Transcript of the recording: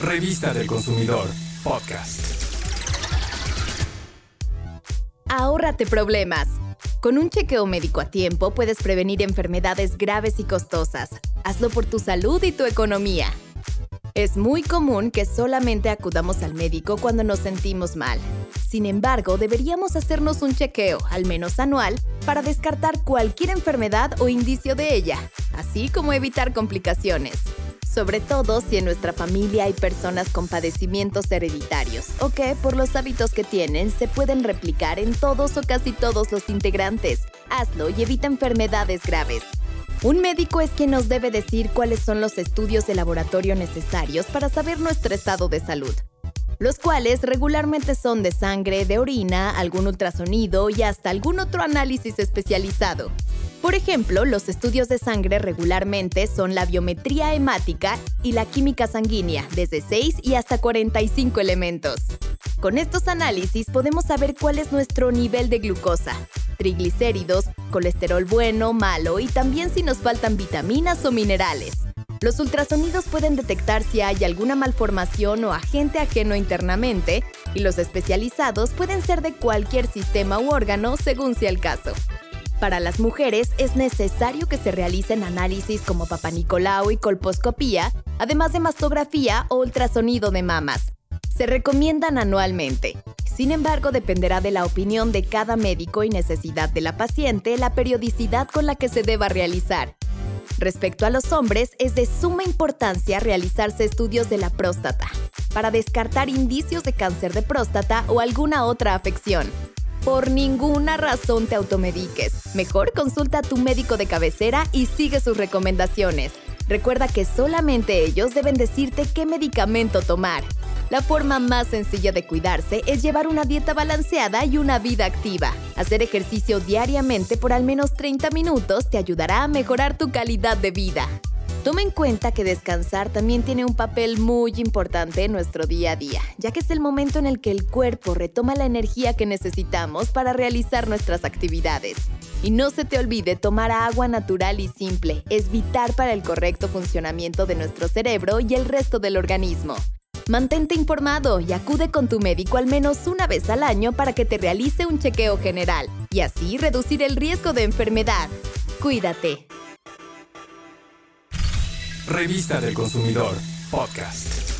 Revista del Consumidor, podcast. Ahórrate problemas. Con un chequeo médico a tiempo puedes prevenir enfermedades graves y costosas. Hazlo por tu salud y tu economía. Es muy común que solamente acudamos al médico cuando nos sentimos mal. Sin embargo, deberíamos hacernos un chequeo, al menos anual, para descartar cualquier enfermedad o indicio de ella, así como evitar complicaciones sobre todo si en nuestra familia hay personas con padecimientos hereditarios o que, por los hábitos que tienen, se pueden replicar en todos o casi todos los integrantes. Hazlo y evita enfermedades graves. Un médico es quien nos debe decir cuáles son los estudios de laboratorio necesarios para saber nuestro estado de salud, los cuales regularmente son de sangre, de orina, algún ultrasonido y hasta algún otro análisis especializado. Por ejemplo, los estudios de sangre regularmente son la biometría hemática y la química sanguínea, desde 6 y hasta 45 elementos. Con estos análisis podemos saber cuál es nuestro nivel de glucosa, triglicéridos, colesterol bueno, malo y también si nos faltan vitaminas o minerales. Los ultrasonidos pueden detectar si hay alguna malformación o agente ajeno internamente, y los especializados pueden ser de cualquier sistema u órgano según sea el caso. Para las mujeres es necesario que se realicen análisis como papanicolau y colposcopía, además de mastografía o ultrasonido de mamas. Se recomiendan anualmente. Sin embargo, dependerá de la opinión de cada médico y necesidad de la paciente la periodicidad con la que se deba realizar. Respecto a los hombres, es de suma importancia realizarse estudios de la próstata para descartar indicios de cáncer de próstata o alguna otra afección. Por ninguna razón te automediques. Mejor consulta a tu médico de cabecera y sigue sus recomendaciones. Recuerda que solamente ellos deben decirte qué medicamento tomar. La forma más sencilla de cuidarse es llevar una dieta balanceada y una vida activa. Hacer ejercicio diariamente por al menos 30 minutos te ayudará a mejorar tu calidad de vida. Toma en cuenta que descansar también tiene un papel muy importante en nuestro día a día, ya que es el momento en el que el cuerpo retoma la energía que necesitamos para realizar nuestras actividades. Y no se te olvide tomar agua natural y simple, es vital para el correcto funcionamiento de nuestro cerebro y el resto del organismo. Mantente informado y acude con tu médico al menos una vez al año para que te realice un chequeo general y así reducir el riesgo de enfermedad. Cuídate. Revista del Consumidor, podcast.